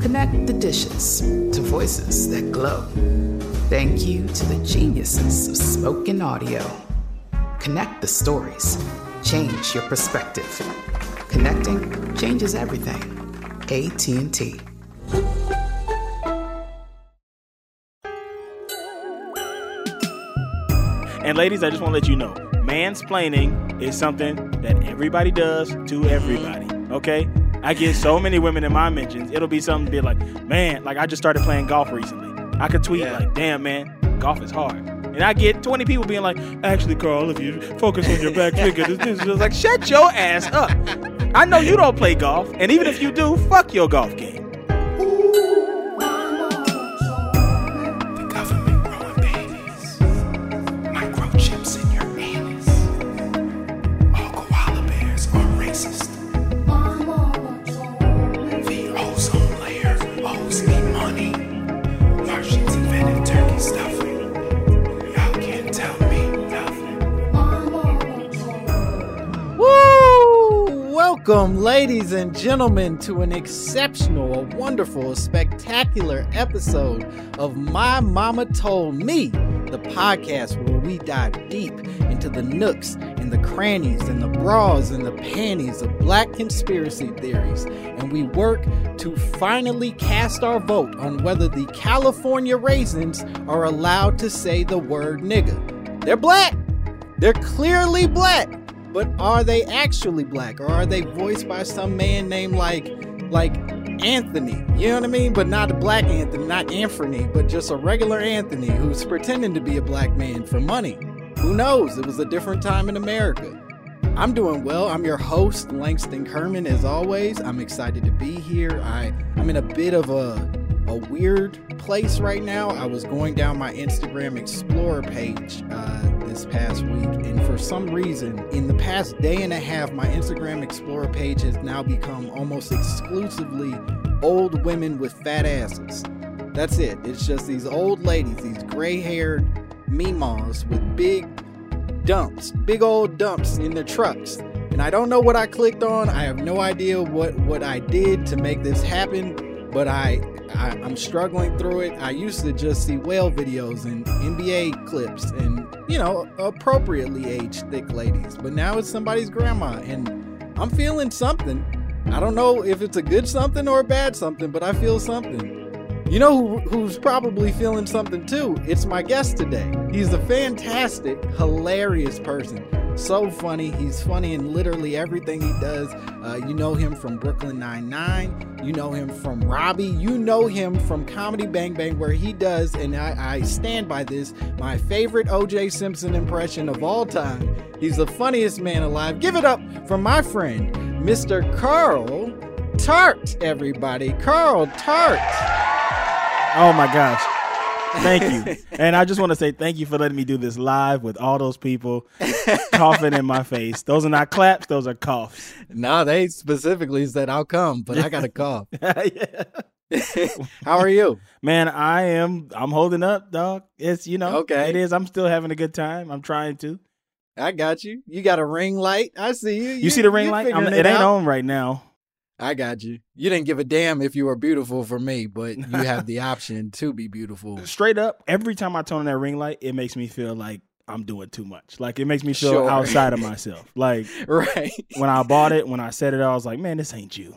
Connect the dishes to voices that glow. Thank you to the geniuses of spoken audio. Connect the stories. Change your perspective. Connecting changes everything. AT&T. And ladies, I just want to let you know, mansplaining is something that everybody does to everybody. Okay? I get so many women in my mentions. It'll be something to be like, man, like I just started playing golf recently. I could tweet Yeah. like, damn man, golf is hard. And I get 20 people being like, actually, Carl, if you focus on your back figure, this, this, this. like, shut your ass up. I know you don't play golf, and even if you do, fuck your golf game. Ladies and gentlemen, to an exceptional, a wonderful, a spectacular episode of My Mama Told Me, the podcast where we dive deep into the nooks and the crannies and the bras and the panties of black conspiracy theories. And we work to finally cast our vote on whether the California raisins are allowed to say the word nigga. They're black. They're clearly black. But are they actually black or are they voiced by some man named like like Anthony? You know what I mean? But not a black Anthony, not Anthony, but just a regular Anthony who's pretending to be a black man for money. Who knows? It was a different time in America. I'm doing well. I'm your host, Langston Kerman, as always. I'm excited to be here. I, I'm in a bit of a a weird place right now. I was going down my Instagram Explorer page uh, this past week, and for some reason, in the past day and a half, my Instagram Explorer page has now become almost exclusively old women with fat asses. That's it. It's just these old ladies, these gray haired memas with big dumps, big old dumps in their trucks. And I don't know what I clicked on. I have no idea what, what I did to make this happen, but I, I I'm struggling through it. I used to just see whale videos and NBA clips and you know appropriately aged thick ladies, but now it's somebody's grandma, and I'm feeling something. I don't know if it's a good something or a bad something, but I feel something. You know who, who's probably feeling something too? It's my guest today. He's a fantastic, hilarious person. So funny. He's funny in literally everything he does. Uh, you know him from Brooklyn Nine-Nine. You know him from Robbie. You know him from Comedy Bang Bang, where he does, and I, I stand by this, my favorite OJ Simpson impression of all time. He's the funniest man alive. Give it up for my friend, Mr. Carl Tart, everybody. Carl Tart. Oh my gosh. Thank you. and I just want to say thank you for letting me do this live with all those people coughing in my face. Those are not claps, those are coughs. No, they specifically said I'll come, but I got a cough. yeah. How are you? Man, I am. I'm holding up, dog. It's you know, Okay. It is. I'm still having a good time. I'm trying to. I got you. You got a ring light. I see you. You, see the ring light? Figuring it ain't on right now. I got you. You didn't give a damn if you were beautiful for me, but you have the option to be beautiful. Straight up, every time I turn on that ring light, it makes me feel like I'm doing too much. Like it makes me feel Sure. outside of myself. Like Right. when I bought it, when I said it, I was like, man, this ain't you.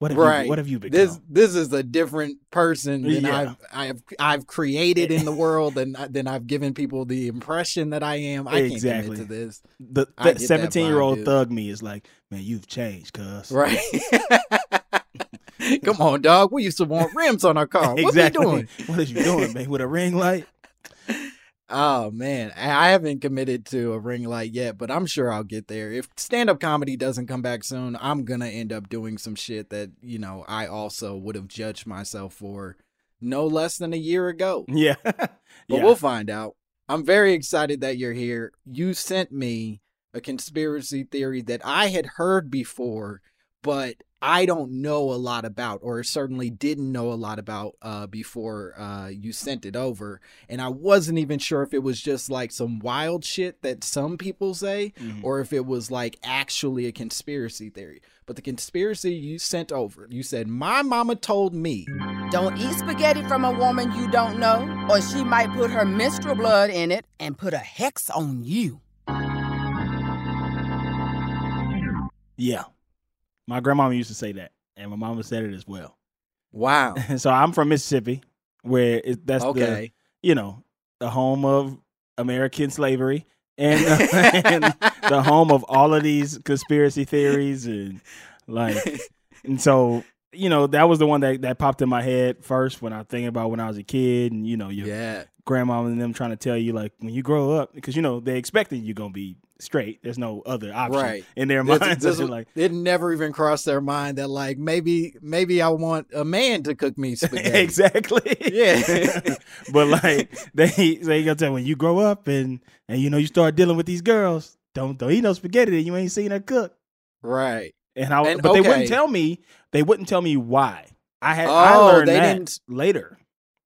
What have Right. you? What have you become? This this is a different person than Yeah. I've I've I've created in the world, and uh, I- then I've given people the impression that I am. I can't Exactly. to this. the the seventeen year old thug me is like, man, you've changed, cuz. Right. Come on, dog. We used to want rims on our car. What exactly. we doing? What is you doing, man? With a ring light? Oh man, I haven't committed to a ring light yet, but I'm sure I'll get there. If stand up comedy doesn't come back soon, I'm gonna end up doing some shit that you know I also would have judged myself for no less than a year ago. Yeah. But yeah. we'll find out. I'm very excited that you're here. You sent me a conspiracy theory that I had heard before, but I don't know a lot about, or certainly didn't know a lot about uh, before uh, you sent it over. And I wasn't even sure if it was just like some wild shit that some people say, Mhm. or if it was like actually a conspiracy theory. But the conspiracy you sent over, you said, My mama told me. Don't eat spaghetti from a woman you don't know, or she might put her menstrual blood in it and put a hex on you. Yeah. My grandmama used to say that, and my mama said it as well. Wow. so I'm from Mississippi, where it, that's the you know the home of American slavery and, and the home of all of these conspiracy theories and like and so you know that was the one that, that popped in my head first when I think about when I was a kid and you know your yeah. grandma and them trying to tell you like when you grow up because you know they expected you're gonna be straight. There's no other option Right. in their minds. this- They're like it never even crossed their mind that like maybe maybe I want a man to cook me spaghetti. exactly. Yeah. but like they they gonna tell when you grow up and and you know you start dealing with these girls, don't don't eat no spaghetti that you ain't seen her cook. Right. And I And, but they wouldn't tell me. They wouldn't tell me why. I had I Oh, learned they that didn't- later.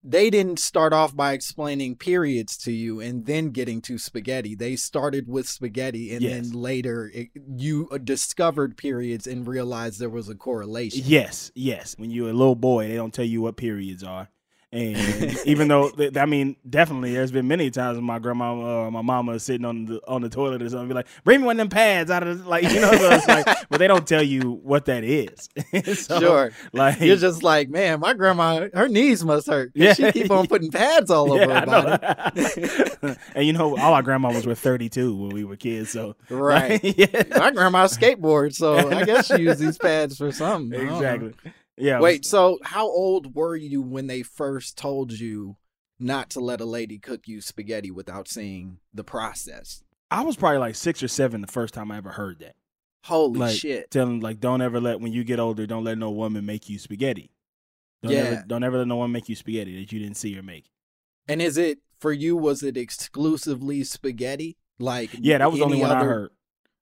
They didn't start off by explaining periods to you and then getting to spaghetti. They started with spaghetti and Yes. then later it, you uh, discovered periods and realized there was a correlation. Yes, yes. When you're a little boy, they don't tell you what periods are. And even though th- I mean, definitely, there's been many times when my grandma or my mama is sitting on the on the toilet or something, be like, "Bring me one of them pads out of the, like you know." So it's like, but they don't tell you what that is. So, Sure. Like You're just like, man, my grandma, her knees must hurt. Yeah. She keep on putting pads all over Yeah, her body. and you know, all our grandmas were 32 when we were kids. So Right. yeah, My grandma skateboards, so I guess she used these pads for something. I don't know. exactly. Yeah. Wait, was- so how old were you when they first told you not to let a lady cook you spaghetti without seeing the process? I was probably like six or seven the first time I ever heard that. Holy like shit. telling like don't ever let when you get older don't let no woman make you spaghetti don't Yeah. ever, don't ever let no one make you spaghetti that you didn't see her make And is it for you was it exclusively spaghetti? Like yeah that was the only one i heard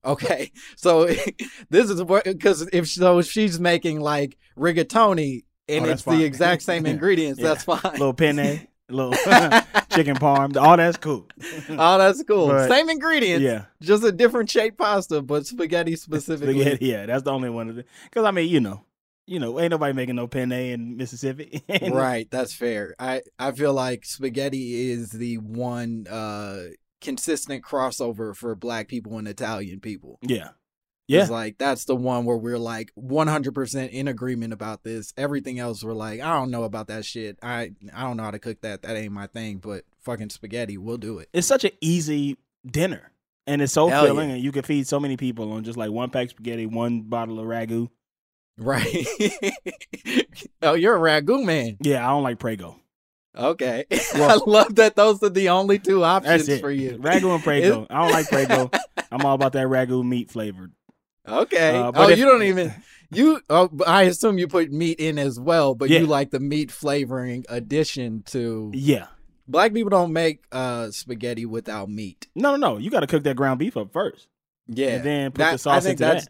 Okay. So this is what cuz if so if she's making like rigatoni and Oh, it's the exact same ingredients, Yeah. that's fine. little penne little chicken parm all that's cool all that's cool. But- Same ingredients. yeah Just a different shaped pasta, but spaghetti specifically. spaghetti yeah that's the only one of them. because i mean you know you know ain't nobody making no penne in mississippi right, that's fair. I I feel like spaghetti is the one uh consistent crossover for black people and Italian people. yeah It's yeah like that's the one where we're like 100% in agreement about this. Everything else we're like, I don't know about that shit. I I don't know how to cook that. That ain't my thing, but fucking spaghetti, we'll do it. it's such an easy dinner and it's so Hell filling yeah. and you can feed so many people on just like one pack of spaghetti one bottle of ragu Right. oh, you're a ragu man. yeah i don't like prego Okay. Well- I love that those are the only two options for you. Ragu and Prego. I don't like Prego. I'm all about that ragu meat flavored. Okay. Uh, oh, if- you don't even you. Oh, I assume you put meat in as well, but Yeah. you like the meat flavoring addition to. Yeah. Black people don't make uh spaghetti without meat. No, no, no. You got to cook that ground beef up first, Yeah, and then put That- the sauce into that.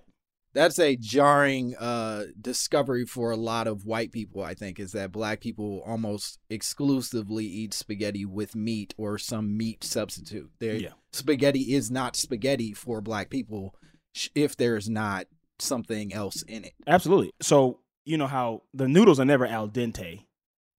That's a jarring uh discovery for a lot of white people i think is that black people almost exclusively eat spaghetti with meat or some meat substitute Their Yeah. spaghetti is not spaghetti for black people if there's not something else in it Absolutely. So you know how the noodles are never al dente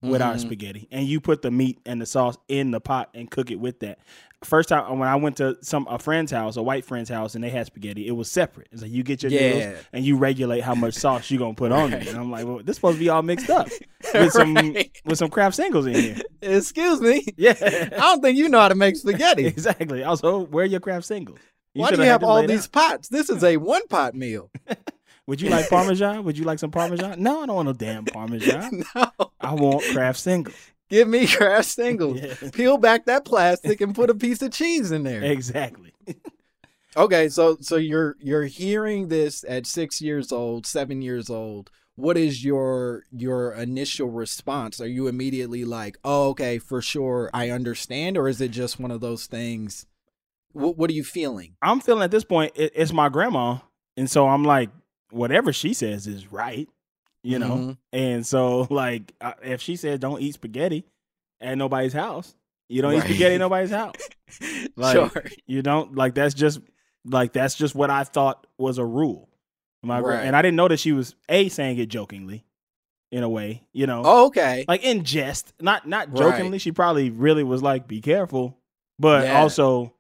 with our Mhm. spaghetti, and you put the meat and the sauce in the pot and cook it with that. First time when I went to some a friend's house, a white friend's house, and they had spaghetti, it was separate. It's like you get your Yeah. noodles and you regulate how much sauce you're gonna put on it. And I'm like, well, this supposed to be all mixed up with some Right. with some Kraft Singles in here. excuse me Yeah. i don't think you know how to make spaghetti exactly. Also, where are your Kraft Singles? why do you have all these out. pots this is a one pot meal Would you like parmesan? Would you like some parmesan? No, I don't want no damn parmesan. no I want Kraft Singles. give me Kraft Singles Yeah. peel back that plastic and put a piece of cheese in there Exactly. Okay, so so you're you're hearing this at six years old, seven years old. What is your your initial response? Are you immediately like, "Oh, okay, for sure, I understand," or is it just one of those things? What What are you feeling? I'm feeling at this point it, it's my grandma, and so I'm like, whatever she says is right, you know. Mhm. And so like, uh, if she says don't eat spaghetti at nobody's house, you don't eat spaghetti at nobody's house. Like, sure. You don't like that's just like that's just what I thought was a rule. My Right. and I didn't know that she was a saying it jokingly, in a way, you know. Oh, okay. like in jest, not not Right. jokingly. She probably really was like, "Be careful," but Yeah. also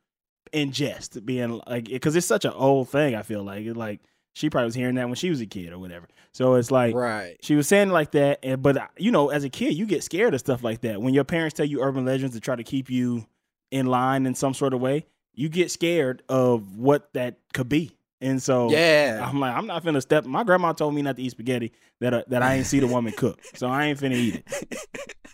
in jest, being like, because it's such an old thing. I feel like, it, like she probably was hearing that when she was a kid or whatever. So it's like right. she was saying it like that, and but uh, you know, as a kid, you get scared of stuff like that when your parents tell you urban legends to try to keep you in line in some sort of way. You get scared of what that could be, and so Yeah. I'm like, I'm not finna step. My grandma told me not to eat spaghetti that uh, that I ain't see the woman cook, so I ain't finna eat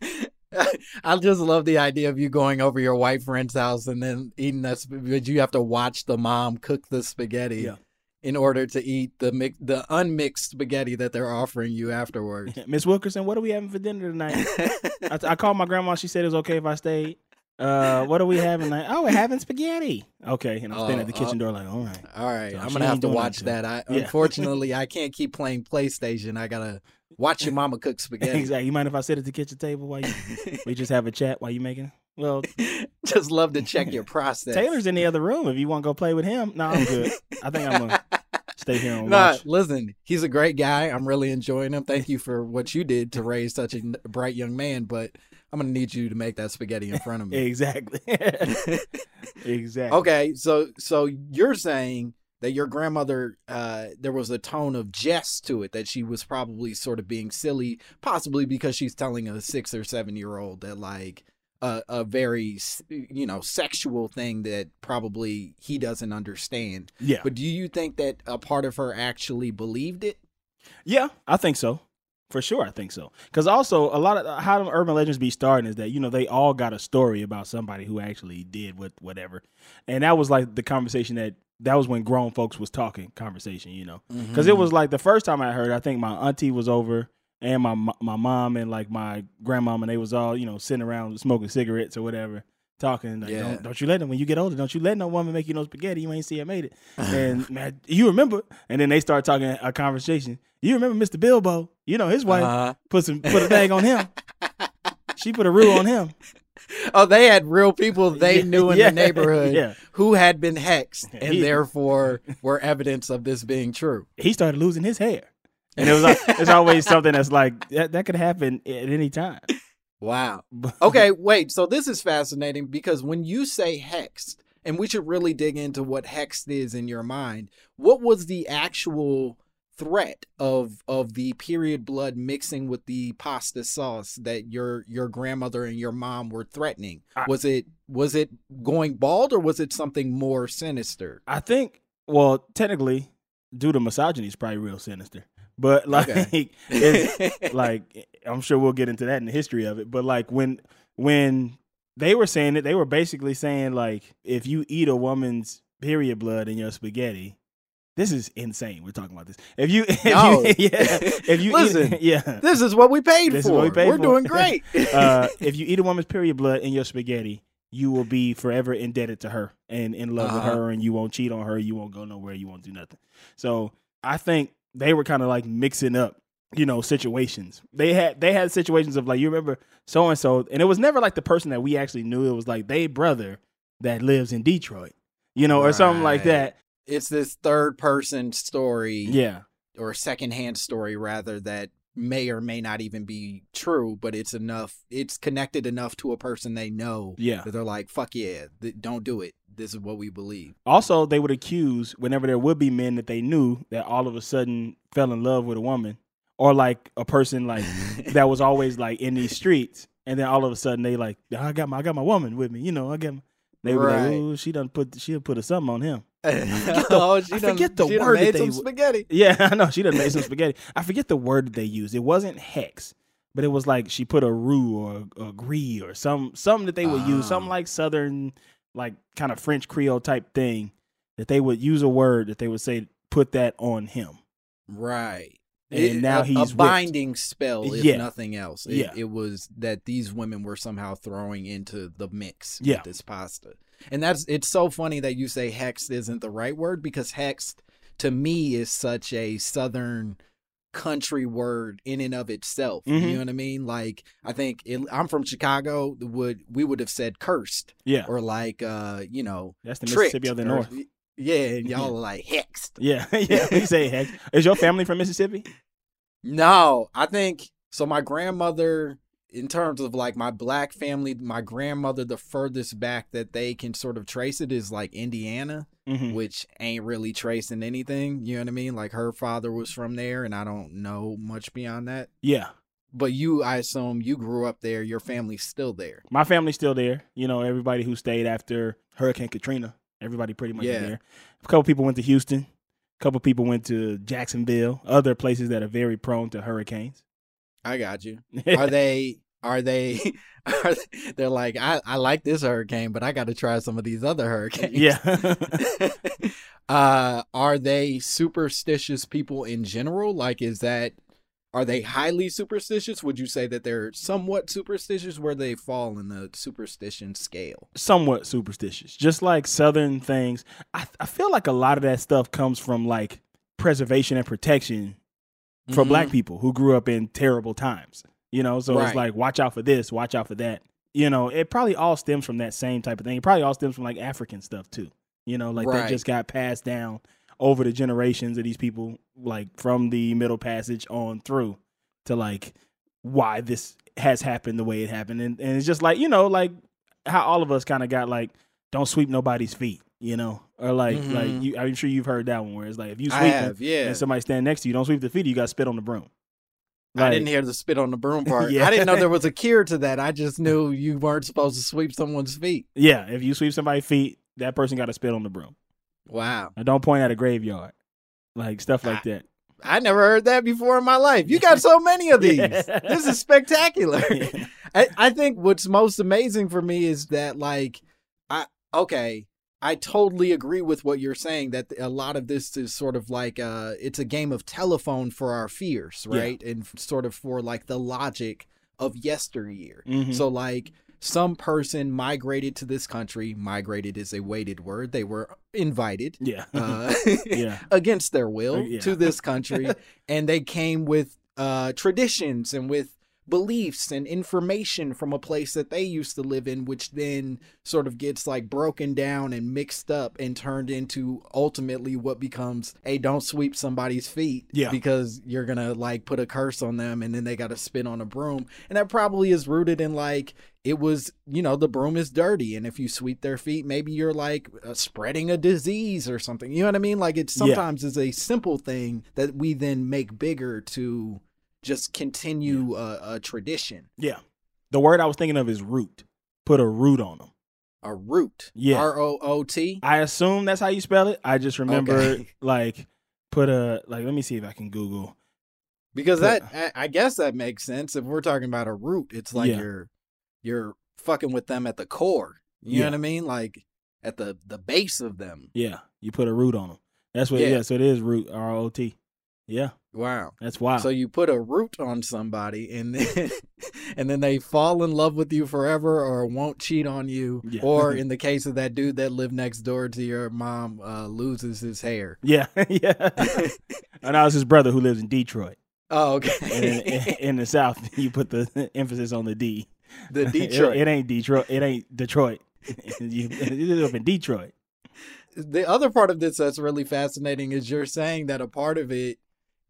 it. I just love the idea of you going over your white friend's house and then eating that, but you have to watch the mom cook the spaghetti Yeah. In order to eat the mix, the unmixed spaghetti that they're offering you afterwards. Miss Wilkerson, what are we having for dinner tonight? I, I called my grandma. She said it was okay if I stayed. Uh, what are we having? Like, oh, we're having spaghetti. Okay, and I'm standing at the Oh, kitchen oh. door like, all right. All right, So I'm gonna have to watch that that. I Yeah. unfortunately I can't keep playing PlayStation. I gotta watch your mama cook spaghetti. Exactly. You mind if I sit at the kitchen table while you we just have a chat while you making? Well, just love to check your process. Taylor's in the other room. If you want to go play with him, no, I'm good. I think I'm gonna stay here and Nah, watch. listen, he's a great guy. I'm really enjoying him. Thank you for what you did to raise such a bright young man. But I'm gonna need you to make that spaghetti in front of me. Exactly. exactly. okay, so so you're saying that your grandmother, uh, there was a tone of jest to it that she was probably sort of being silly, possibly because she's telling a six or seven year old that like a, a very you know sexual thing that probably he doesn't understand. Yeah. But do you think that a part of her actually believed it? Yeah, I think so. For sure, I think so. Because also, a lot of uh, how the urban legends be starting is that you know they all got a story about somebody who actually did what whatever, and that was like the conversation that that was when grown folks was talking conversation, you know, because it mm-hmm. was like the first time I heard. I think my auntie was over and my my mom and like my grandmom and they was all you know sitting around smoking cigarettes or whatever. Talking, like, Yeah. don't, don't you let them when you get older. Don't you let no woman make you no spaghetti. You ain't see I made it. And man, you remember? And then they start talking a conversation. You remember Mr. Bilbo? You know his wife Uh-huh. put some put a thing on him. She put a rule on him. Oh, they had real people they Yeah, knew in yeah, the neighborhood yeah. who had been hexed and He- therefore were evidence of this being true. He started losing his hair, and it was like, it's always something that's like that, that could happen at any time. Wow. Okay, wait. So this is fascinating because when you say hexed, and we should really dig into what hexed is in your mind, what was the actual threat of of the period blood mixing with the pasta sauce that your your grandmother and your mom were threatening? I- Was it was it going bald or was it something more sinister? I think, well, technically, due to misogyny, is probably real sinister. But like, Okay. it's like I'm sure we'll get into that in the history of it. But like when when they were saying it, they were basically saying like if you eat a woman's period blood in your spaghetti, this is insane. We're talking about this. If you, if No. you yeah, if you Listen, eat, yeah, This is what we paid This for. we for. doing great. uh, if you eat a woman's period blood in your spaghetti, you will be forever indebted to her and in love with Uh-huh. her, and you won't cheat on her. You won't go nowhere. You won't do nothing. So I think they were kind of like mixing up, you know, situations. They had they had situations of like you remember so and so, and it was never like the person that we actually knew. It was like they brother that lives in Detroit, you know, or something like that. It's this third person story Yeah, or secondhand story rather that may or may not even be true, but it's enough it's connected enough to a person they know yeah. that they're like, fuck yeah, th- don't do it. This is what we believe. Also, they would accuse whenever there would be men that they knew that all of a sudden fell in love with a woman, or like a person like that was always like in these streets, and then all of a sudden they like, I got my I got my woman with me, you know, I got. My, they were Right. like, "Ooh, she done put she done put a something on him." oh, she I done, forget the she word that they some spaghetti. Yeah, I know she done made some spaghetti. I forget the word that they used. It wasn't hex, but it was like she put a rue or a gree or some something that they would use, Ah. something like southern, like kind of French Creole type thing. That they would use a word that they would say, "Put that on him." Right. And It- now a, he's a whipped. binding spell, if Yeah. nothing else. It, Yeah. it was that these women were somehow throwing into the mix Yeah. with this pasta. And that's it's so funny that you say hexed isn't the right word because hexed to me is such a southern country word in and of itself. Mhm. You know what I mean? Like I think it, I'm from Chicago. Would we would have said cursed Yeah, or like uh you know that's the tricked Mississippi of the or- North. Yeah, and y'all are like hexed. Yeah, yeah. We say hex. Is your family from Mississippi? No, I think so. My grandmother, in terms of like my black family, my grandmother, the furthest back that they can sort of trace it is like Indiana, Mm-hmm. which ain't really tracing anything. You know what I mean? Like her father was from there, and I don't know much beyond that. Yeah, But you, I assume you grew up there. Your family's still there. my family's still there. You know, everybody who stayed after Hurricane Katrina, everybody pretty much Yeah. there. A couple people went to Houston. A couple people went to Jacksonville, other places that are very prone to hurricanes. I got you. Are they? Are they? Are they they're like I. I like this hurricane, but I got to try some of these other hurricanes. yeah. uh are they superstitious people in general like is that are they highly superstitious would you say that they're somewhat superstitious where they fall in the superstition scale Somewhat superstitious. Just like Southern things. I, I feel like a lot of that stuff comes from like preservation and protection for Mhm. black people who grew up in terrible times. You know, so Right. it's like watch out for this, watch out for that. You know, it probably all stems from that same type of thing. It probably all stems from like African stuff too. You know, like Right. that just got passed down over the generations of these people, like from the Middle Passage on through to like why this has happened the way it happened. And, and it's just like, you know, like how all of us kind of got like, don't sweep nobody's feet, you know? Or like, Mhm. like you, I'm sure you've heard that one where it's like, if you sweep have yeah and somebody stand next to you, don't sweep the feet, you got to spit on the broom. I didn't hear the spit on the broom part Yeah. i didn't know there was a cure to that i just knew you weren't supposed to sweep someone's feet Yeah, if you sweep somebody's feet, that person got to spit on the broom. wow And don't point at a graveyard, like stuff like that. i never heard that before in my life you got so many of these Yeah. this is spectacular Yeah. I, I think what's most amazing for me is that like I okay, I totally agree with what you're saying that a lot of this is sort of like uh it's a game of telephone for our fears, Yeah. right? And sort of for like the logic of yesteryear. Mhm. So like some person migrated to this country, migrated is a weighted word. They were invited yeah, uh, yeah, against their will Uh, yeah. to this country and they came with uh traditions and with beliefs and information from a place that they used to live in which then sort of gets like broken down and mixed up and turned into ultimately what becomes hey don't sweep somebody's feet Yeah. because you're gonna like put a curse on them and then they gotta spin on a broom and that probably is rooted in like it was you know the broom is dirty and if you sweep their feet maybe you're like uh, spreading a disease or something you know what i mean like it Yeah. sometimes is a simple thing that we then make bigger to just continue a, a tradition yeah. The word I was thinking of is root. Put a root on them. a root Yeah. r-o-o-t I assume that's how you spell it. I just remember Okay. like put a like. Let me see if I can Google. because Put- that I, guess that makes sense if we're talking about a root it's like Yeah. you're you're fucking with them at the core you Yeah. know what i mean like at the the base of them Yeah, you put a root on them. That's what. Yeah. Yeah. so it is root. R O T. Yeah, Wow. that's wild. So you put a root on somebody and then and then they fall in love with you forever or won't cheat on you. Yeah. Or in the case of that dude that lived next door to your mom, uh, loses his hair. yeah, yeah. and that was his brother who lives in Detroit. Oh, And in, okay. in, in the South, you put the emphasis on the D. the It- Detroit. It, ain't Detroit. It ain't Detroit. you, you live in Detroit. the other part of this that's really fascinating is you're saying that a part of it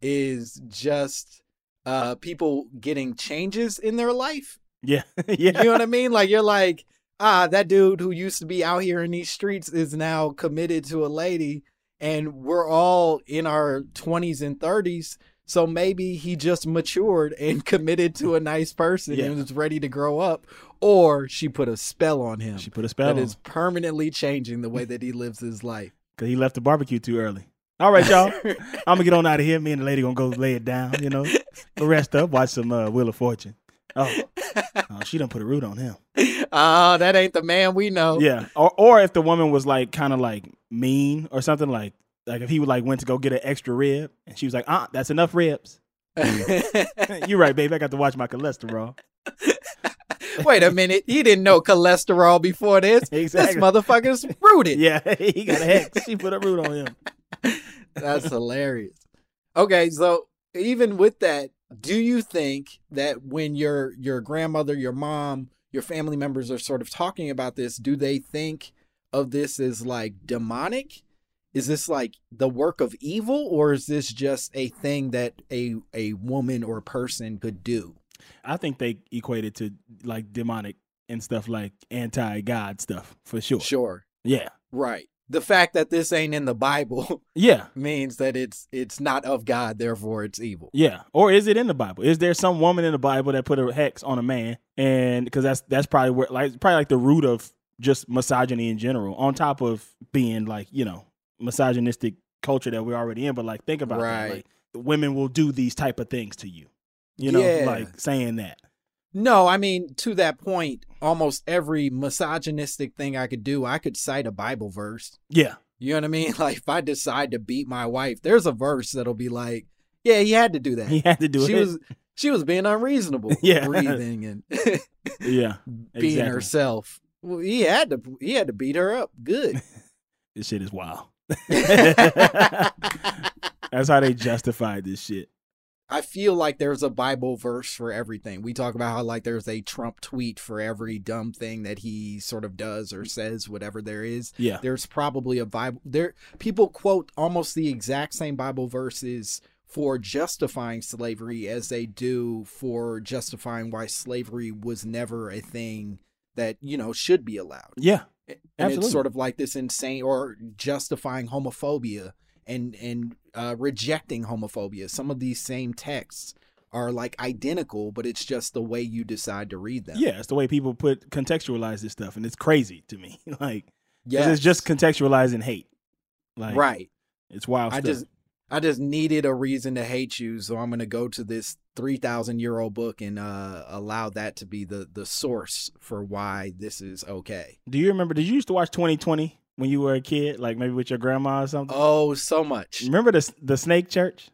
is just uh people getting changes in their life. Yeah, yeah. You know what I mean? Like you're like, ah, that dude who used to be out here in these streets is now committed to a lady and we're all in our 20s and 30s. So maybe he just matured and committed to a nice person Yeah. and was ready to grow up or she put a spell on him. She put a spell that on is permanently changing the way that he lives his life. because he left the barbecue too early. All right, y'all. I'm gonna get on out of here. Me and the lady gonna go lay it down. You know, go rest up, watch some uh, Wheel of Fortune. Oh, oh, she done put a root on him. Ah, that ain't the man we know. Yeah, or or if the woman was like kind of like mean or something like like if he would like went to go get an extra rib and she was like, ah, that's enough ribs. You're right, baby. I got to watch my cholesterol. Wait a minute. He didn't know cholesterol before this. Exactly. This motherfucker's rooted. Yeah, he got a hex. She put a root on him. That's hilarious. Okay, so even with that, do you think that when your your grandmother, your mom, your family members are sort of talking about this, do they think of this as like demonic? Is this like the work of evil or is this just a thing that a a woman or person could do? I think they equate it to like demonic and stuff like anti God stuff for sure. Sure. Yeah. Right. The fact that this ain't in the Bible Yeah. means that it's it's not of God, therefore it's evil. Yeah. Or is it in the Bible? Is there some woman in the Bible that put a hex on a man? And because that's that's probably where like probably like the root of just misogyny in general, on top of being like, you know, misogynistic culture that we're already in. But like think about Right. that. Like women will do these type of things to you. You know, Yeah. like saying that. No, I mean to that point, almost every misogynistic thing I could do, I could cite a Bible verse. Yeah. You know what I mean? Like if I decide to beat my wife, there's a verse that'll be like, "Yeah, he had to do that. He had to do it. she it. was she was being unreasonable, Yeah. breathing and yeah. being Exactly. herself. Well, he had to he had to beat her up. Good. This shit is wild. That's how they justified this shit. I feel like there's a Bible verse for everything. We talk about how like there's a Trump tweet for every dumb thing that he sort of does or mm. says, whatever there is. Yeah. There's probably a Bible there. People quote almost the exact same Bible verses for justifying slavery as they do for justifying why slavery was never a thing that you know should be allowed. Yeah. And Absolutely. it's sort of like this insane or justifying homophobia and and uh, rejecting homophobia. Some of these same texts are like identical, but it's just the way you decide to read them. Yeah, it's the way people put contextualize this stuff, and it's crazy to me. like, yeah, it's just contextualizing hate. Like, right. It's wild. I stuff. just I just needed a reason to hate you, so I'm gonna go to this three thousand year old book and uh, allow that to be the the source for why this is okay. Do you remember? Did you used to watch 2020 when you were a kid, like maybe with your grandma or something? Oh, so much. Remember the the Snake Church?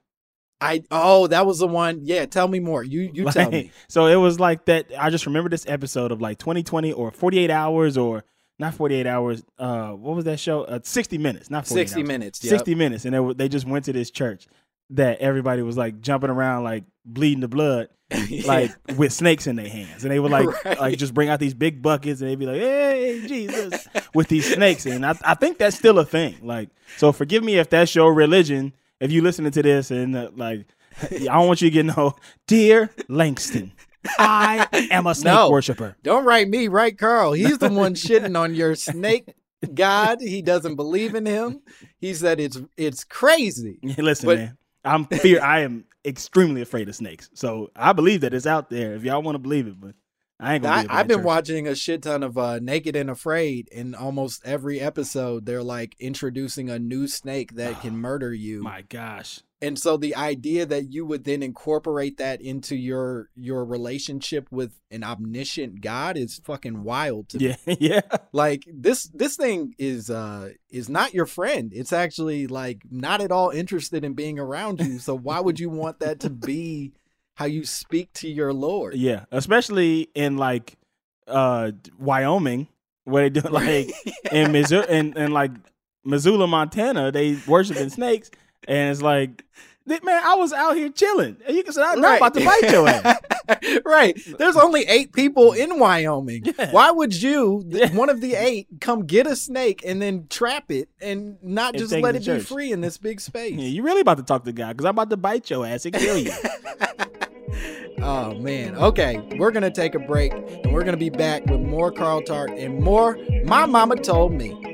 I oh that was the one. Yeah, tell me more. You you tell me. So it was like that. I just remember this episode of like 2020 or 48 hours or not 48 hours. Uh, what was that show? Uh, 60 minutes, not 48 Sixty hours. minutes. Yep. 60 minutes, and they, they just went to this church that everybody was like jumping around, like bleeding the blood, like with snakes in their hands, and they would like Right. like just bring out these big buckets, and they'd be like, "Hey, Jesus," with these snakes, and I, I think that's still a thing. Like, so forgive me if that's your religion. If you listening to this and uh, like, I don't want you to get no, dear Langston, I am a snake No. worshiper. Don't write me, write Carl. He's the one shitting on your snake god. He doesn't believe in him. He said it's it's crazy. Listen, But- man, I'm fear. I am extremely afraid of snakes. So I believe that it's out there. If y'all want to believe it, but I ain't gonna. I, be a I've bad been watching a shit ton of uh, Naked and Afraid, and almost every episode they're like introducing a new snake that can murder you. My gosh, And so the idea that you would then incorporate that into your your relationship with an omniscient God is fucking wild to me. Yeah, yeah. Like this this thing is uh is not your friend. It's actually like not at all interested in being around you. So why would you want that to be how you speak to your Lord? Yeah, especially in like uh Wyoming, where they do like in Missouri and in, like Missoula, Montana, they worshiping snakes, and it's like, man, I was out here chilling, and you can say I'm not about to bite your ass. right. There's only eight people in Wyoming. Yeah. Why would you, Yeah. one of the eight, come get a snake and then trap it and not And just let it to be free in this big space? Yeah, you really about to talk to God because I'm about to bite your ass and kill you. Oh man. Okay, we're gonna take a break and we're gonna be back with more Carl Tart and more My Mama Told Me.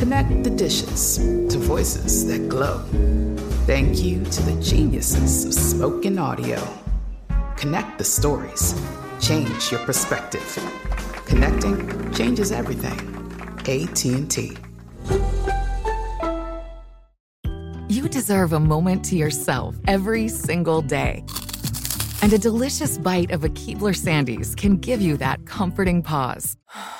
Connect the dishes to voices that glow. Thank you to the geniuses of spoken audio. Connect the stories. Change your perspective. Connecting changes everything. AT&T. You deserve a moment to yourself every single day. And a delicious bite of a Keebler Sandies can give you that comforting pause.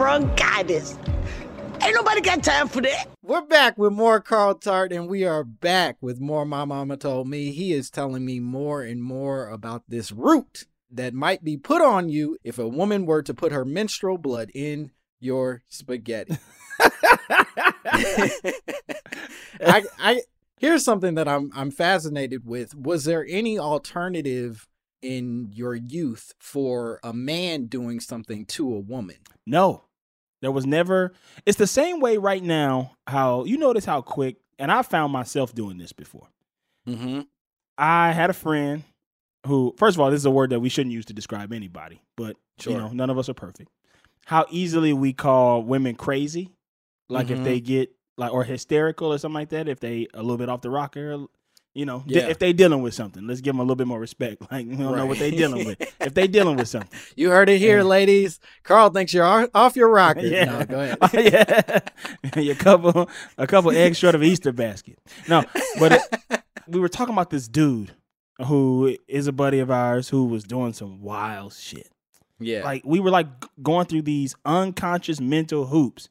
Yeah. I got bronchitis. Ain't nobody got time for that. We're back with more Carl Tart, and we are back with more My Mama Told Me. He is telling me more and more about this root that might be put on you if a woman were to put her menstrual blood in your spaghetti. I, I here's something that I'm I'm fascinated with. Was there any alternative in your youth for a man doing something to a woman? No, there was never. It's the same way right now. How you notice how quick, and I found myself doing this before. Mm-hmm. I had a friend who, first of all, this is a word that we shouldn't use to describe anybody, but you know, none of us are perfect. How easily we call women crazy, like Mhm. if they get like or hysterical or something like that, if they a little bit off the rocker, you know, Yeah. if they dealing with something, let's give them a little bit more respect. Like we don't know what they Right. dealing with. If they dealing with something, You heard it here, Yeah. ladies. Carl thinks you're off- your rocker. yeah, No, go ahead. Oh, yeah, a couple, a couple eggs short of Easter basket. No, but it, we were talking about this dude who is a buddy of ours who was doing some wild shit. yeah. Like we were like going through these unconscious mental hoops,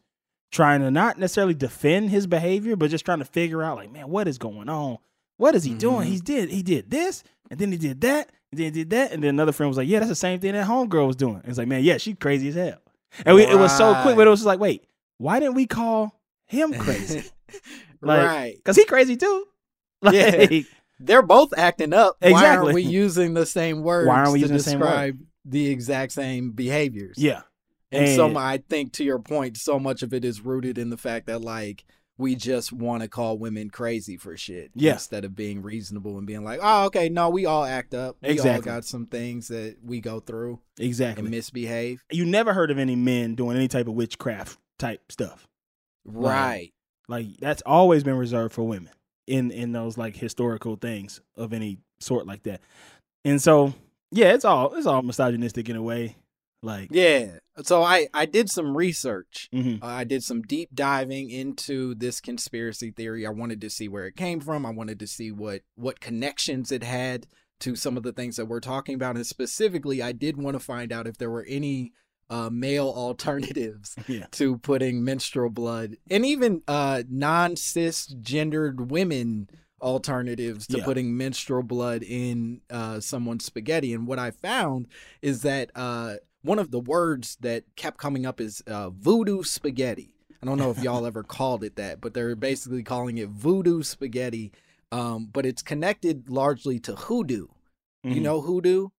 trying to not necessarily defend his behavior, but just trying to figure out, like, man, what is going on? What is he doing? Mhm. He did he did this, and then he did that, and then he did that, and then another friend was like, yeah, that's the same thing that homegirl was doing. It's like, man, yeah, she crazy as hell. And we, it was so quick, but it was just like, wait, why didn't we call him crazy? Like, right. Because he crazy too. Like, Yeah. They're both acting up. Exactly. Why aren't we using the same words Why aren't we to using the same word? describe the exact same behaviors? Yeah. And so I think to your point, so much of it is rooted in the fact that like we just want to call women crazy for shit Yeah. instead of being reasonable and being like, oh, okay, no, we all act up. We all got some things that we go through Exactly. and misbehave. you never heard of any men doing any type of witchcraft type stuff. Right. Like that's always been reserved for women in in those like historical things of any sort like that. And so, yeah, it's all it's all misogynistic in a way. Like, Yeah. So I I did some research. mhm. Uh, I did some deep diving into this conspiracy theory. I wanted to see where it came from. I wanted to see what what connections it had to some of the things that we're talking about, and specifically, I did want to find out if there were any uh, male alternatives Yeah. to putting menstrual blood, and even uh, non cisgendered women alternatives to Yeah. putting menstrual blood in uh, someone's spaghetti. And what I found is that uh, one of the words that kept coming up is uh, voodoo spaghetti. I don't know if y'all ever called it that, but they're basically calling it voodoo spaghetti. Um, but it's connected largely to hoodoo. You Mhm. know hoodoo?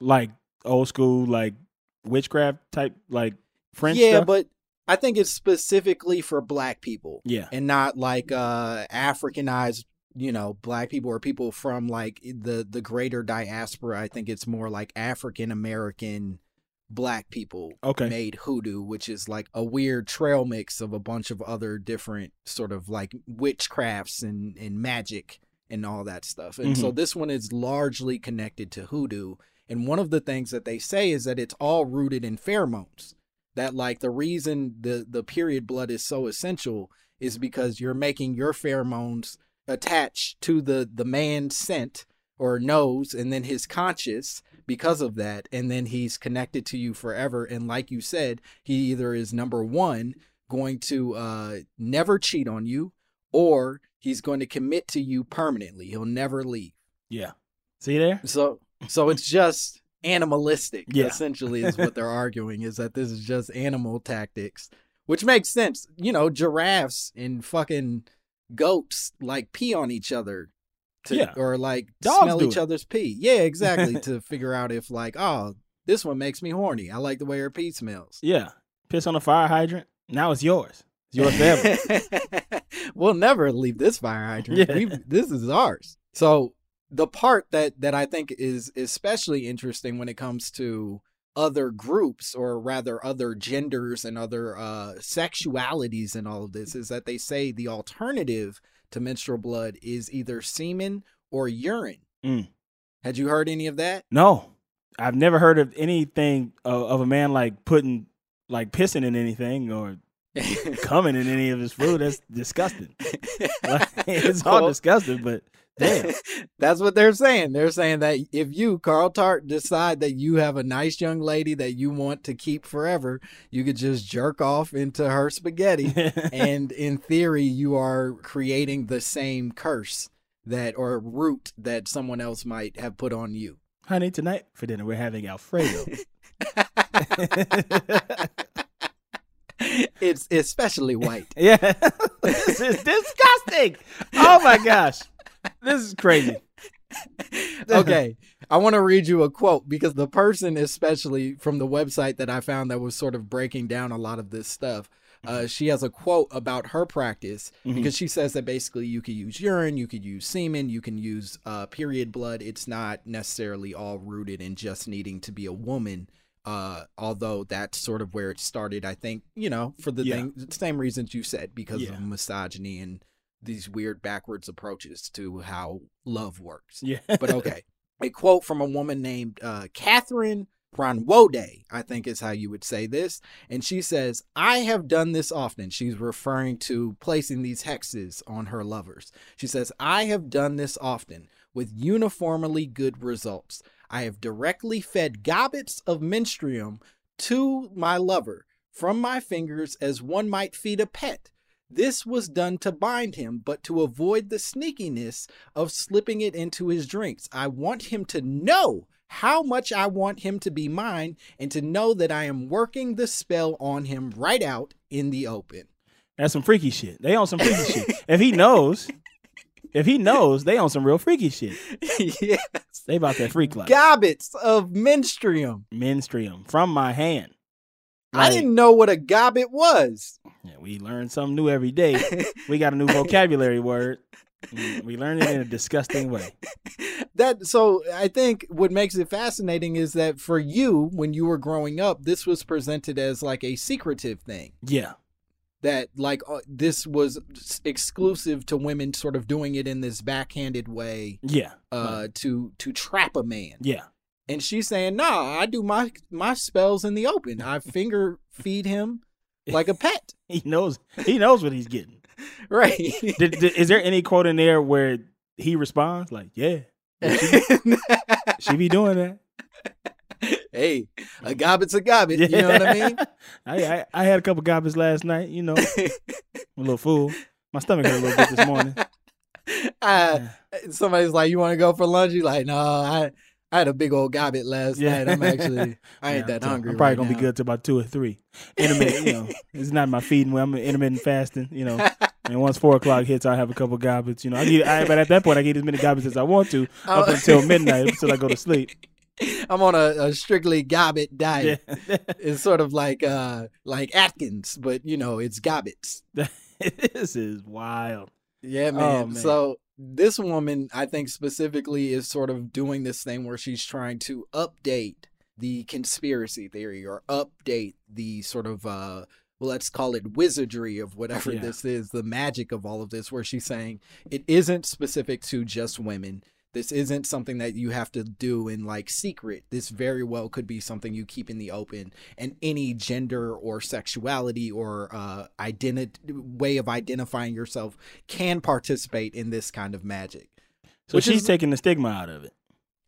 like old school like witchcraft type like French yeah, stuff? but I think it's specifically for black people. Yeah. and not like uh Africanized, you know, black people or people from like the the greater diaspora. I think it's more like African American black people Okay. made hoodoo, which is like a weird trail mix of a bunch of other different sort of like witchcrafts and and magic and all that stuff. And so mm-hmm. this one is largely connected to hoodoo. And one of the things that they say is that it's all rooted in pheromones that like the reason the the period blood is so essential is because you're making your pheromones attach to the the man's scent or knows and then his conscious because of that and then he's connected to you forever and like you said he either is number 1 going to uh never cheat on you or he's going to commit to you permanently he'll never leave Yeah. See there? so so it's just animalistic Yeah. essentially is what they're arguing is that this is just animal tactics which makes sense you know giraffes and fucking goats like pee on each other to, Yeah. or like Dogs smell each it. other's pee yeah exactly to figure out if like oh this one makes me horny i like the way her pee smells Yeah. Piss on a fire hydrant. Now it's yours. It's yours forever. we'll never leave this fire hydrant. Yeah. We've- this is ours. So the part that that I think is especially interesting when it comes to other groups or rather other genders and other uh sexualities and all of this is that they say the alternative to menstrual blood is either semen or urine. Mm. Had you heard any of that? No. I've never heard of anything of, of a man like putting like pissing in anything or coming in any of his food. That's disgusting. Like, it's all Well, disgusting, but damn. That's what they're saying. They're saying that if you, Carl Tart, decide that you have a nice young lady that you want to keep forever, you could just jerk off into her spaghetti. and in theory, you are creating the same curse that or root that someone else might have put on you. Honey, tonight for dinner we're having Alfredo. It's especially white. yeah. this is disgusting. Oh my gosh. This is crazy. okay. I want to read you a quote because the person, especially from the website that I found that was sort of breaking down a lot of this stuff, uh, she has a quote about her practice because she says that basically you could use urine, you could use semen, you can use uh, period blood. It's not necessarily all rooted in just needing to be a woman. Uh, although that's sort of where it started, I think, you know, for the Yeah. thing, same reasons you said, because Yeah. of misogyny and these weird backwards approaches to how love works. Yeah. But okay. A quote from a woman named uh, Catherine Ranwode, I think is how you would say this. And she says, I have done this often. She's referring to placing these hexes on her lovers. She says, I have done this often with uniformly good results. I have directly fed gobbets of menstruum to my lover from my fingers as one might feed a pet. This was done to bind him, but to avoid the sneakiness of slipping it into his drinks. I want him to know how much I want him to be mine and to know that I am working the spell on him right out in the open. That's some freaky shit. They on some freaky shit. If he knows, if he knows, they on some real freaky shit. yes. They about that freak life. Gobbets of menstruum. Menstruum from my hand. I didn't know what a gobbet was. Yeah, we learn something new every day. we got a new vocabulary word. We learn it in a disgusting way. that so I think what makes it fascinating is that for you when you were growing up this was presented as like a secretive thing Yeah. that like uh, this was exclusive to women sort of doing it in this backhanded way Yeah. uh to to trap a man Yeah. And she's saying nah I do my my spells in the open I finger feed him like a pet He knows he knows what he's getting. right Did, did- is there any quote in there where he responds like, "Yeah, she be doing that"? hey a gobbet's a gobbet you know what I mean I, I I had a couple gobbets last night. You know, a little fool. My stomach hurt a little bit this morning. uh, somebody's like, "You want to go for lunch?" You like, "No, I I had a big old gobbet last Yeah. night. I'm actually I ain't Yeah, that hungry. I'm probably right gonna now." be good till about two or three. Intermittent, you know, it's not my feeding. When I'm intermittent fasting, you know. And once four o'clock hits, I have a couple gobbets. You know, I get, I, but at that point, I get as many gobbets as I want to up Oh. until midnight, until I go to sleep. I'm on a, a strictly gobbet diet. Yeah. It's sort of like uh like Atkins, but you know it's gobbets. this is wild. Yeah, Oh, man. man. So this woman, I think specifically, is sort of doing this thing where she's trying to update the conspiracy theory or update the sort of uh well let's call it wizardry of whatever Yeah. this is the magic of all of this where she's saying it isn't specific to just women this isn't something that you have to do in like secret this very well could be something you keep in the open and any gender or sexuality or uh identity way of identifying yourself can participate in this kind of magic So she's is- taking the stigma out of it.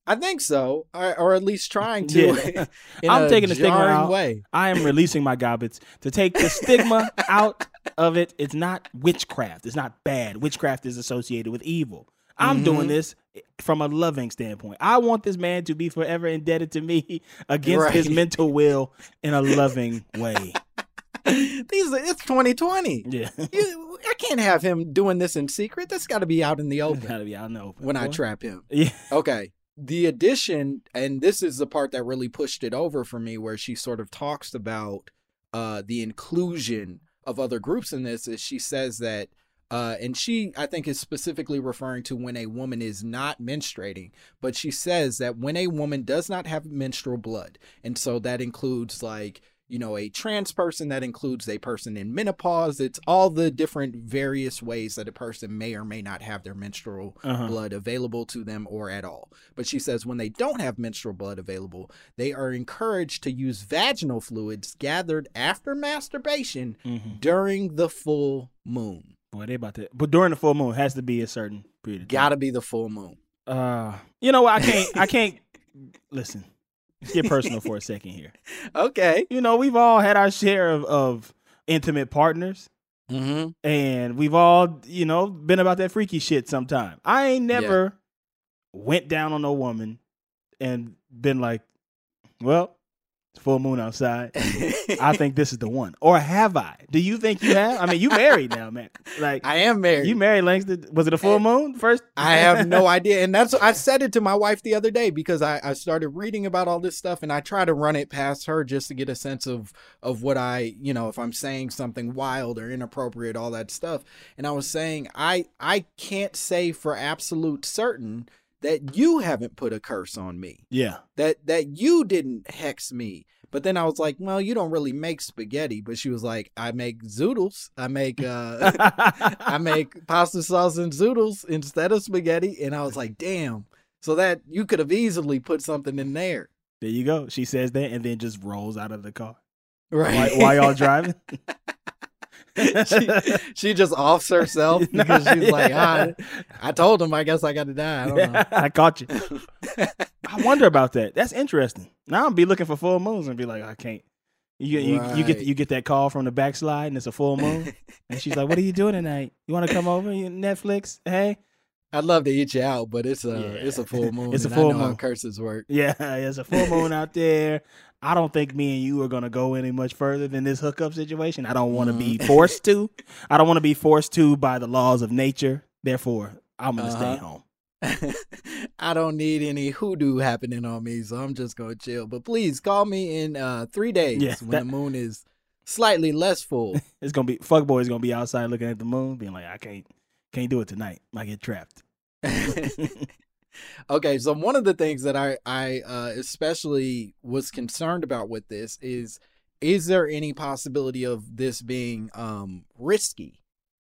I think so, or, or at least trying to. Yeah. I'm taking the stigma out. way. I am releasing my gobbets to take the stigma out of it. It's not witchcraft. It's not bad. Witchcraft is associated with evil. I'm Mhm. doing this from a loving standpoint. I want this man to be forever indebted to me against his mental will in a loving way. These, it's 2020. Yeah. You, I can't have him doing this in secret. That's got to be out in the open Gotta be out in the open. when I boy. trap him. Yeah. Okay. The addition, and this is the part that really pushed it over for me, where she sort of talks about uh, the inclusion of other groups in this. Is she says that, uh, and she I think is specifically referring to when a woman is not menstruating, but she says that when a woman does not have menstrual blood, and so that includes like you know a trans person, that includes a person in menopause. It's all the different various ways that a person may or may not have their menstrual Uh-huh. blood available to them or at all. But she says when they don't have menstrual blood available, they are encouraged to use vaginal fluids gathered after masturbation Mhm. during the full moon. Boy, they about to. But during the full moon, it has to be a certain period. Gotta be the full moon. Uh, you know what? I can't. I can't. Listen, let's get personal for a second here. Okay. You know, we've all had our share of, of intimate partners, Mm-hmm. and we've all, you know, been about that freaky shit sometime. I ain't never went down on a woman and been like, well, full moon outside. I think this is the one. Or have I? Do you think you have? I mean, you married now, man. Like, I am married. you married Langston. Was it a full eh, moon first? I have no idea. And that's I said it to my wife the other day because I, I started reading about all this stuff and I try to run it past her just to get a sense of of what I, you know, if I'm saying something wild or inappropriate, all that stuff. And I was saying I I can't say for absolute certain that you haven't put a curse on me. Yeah. That that you didn't hex me. But then I was like, well, you don't really make spaghetti. But she was like, I make zoodles. I make uh I make pasta sauce and zoodles instead of spaghetti. And I was like, damn. So that you could have easily put something in there. There you go. She says that and then just rolls out of the car. Right. While, while y'all driving? she, she just offs herself because she's like, ah, I told him I guess I got to die. I don't know. I caught you. I wonder about that. That's interesting. Now I'm be looking for full moons and be like, I can't. You you, you get you get that call from the backslide and it's a full moon, and she's like, "What are you doing tonight? You want to come over? You Netflix? Hey, I'd love to eat you out, but it's a Yeah. it's a full moon. It's a full I know how moon. curses work. yeah, there's a full moon out there. I don't think me and you are gonna go any much further than this hookup situation. I don't want to be Mm-hmm. forced to. I don't want to be forced to by the laws of nature. Therefore, I'm gonna stay Uh-huh. home. I don't need any hoodoo happening on me, so I'm just gonna chill. But please call me in uh three days Yeah, when that- the moon is slightly less full. It's gonna be fuck boy's gonna be outside looking at the moon, being like, I can't can't do it tonight. I get trapped. okay, so one of the things that I I uh, especially was concerned about with this is is there any possibility of this being um risky?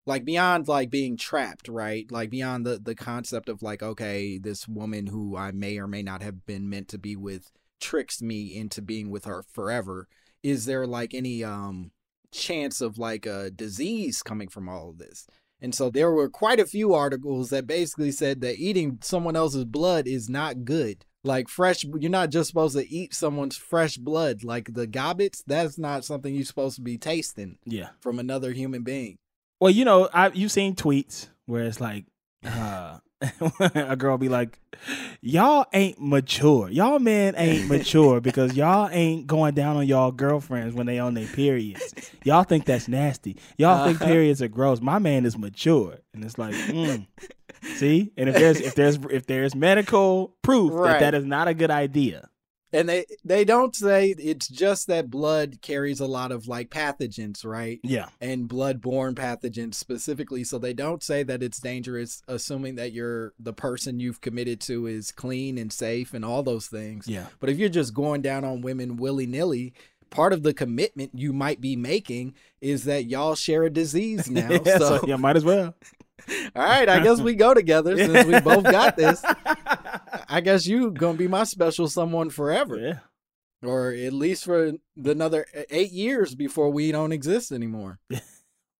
Like beyond like being trapped, right? Like beyond the the concept of like okay, this woman who I may or may not have been meant to be with tricks me into being with her forever. Is there like any um chance of like a disease coming from all of this? And so there were quite a few articles that basically said that eating someone else's blood is not good. Like fresh, you're not just supposed to eat someone's fresh blood. Like the gobbets, that's not something you're supposed to be tasting Yeah. from another human being. Well, you know, I you've seen tweets where it's like uh a girl be like, Y'all ain't mature. Y'all men ain't mature because y'all ain't going down on y'all girlfriends when they on their periods. Y'all think that's nasty. Y'all think Uh-huh. periods are gross. My man is mature. And it's like, mm. see? And if there's if there's if there's medical proof Right. that that is not a good idea. And they they don't say it's just that blood carries a lot of like pathogens, right? Yeah. and blood-borne pathogens specifically so they don't say that it's dangerous assuming that you're the person you've committed to is clean and safe and all those things Yeah. but if you're just going down on women willy-nilly part of the commitment you might be making is that y'all share a disease now yeah, so, so, yeah, might as well. all right i guess we go together since we both got this i guess you gonna be my special someone forever Yeah. or at least for the another eight years before we don't exist anymore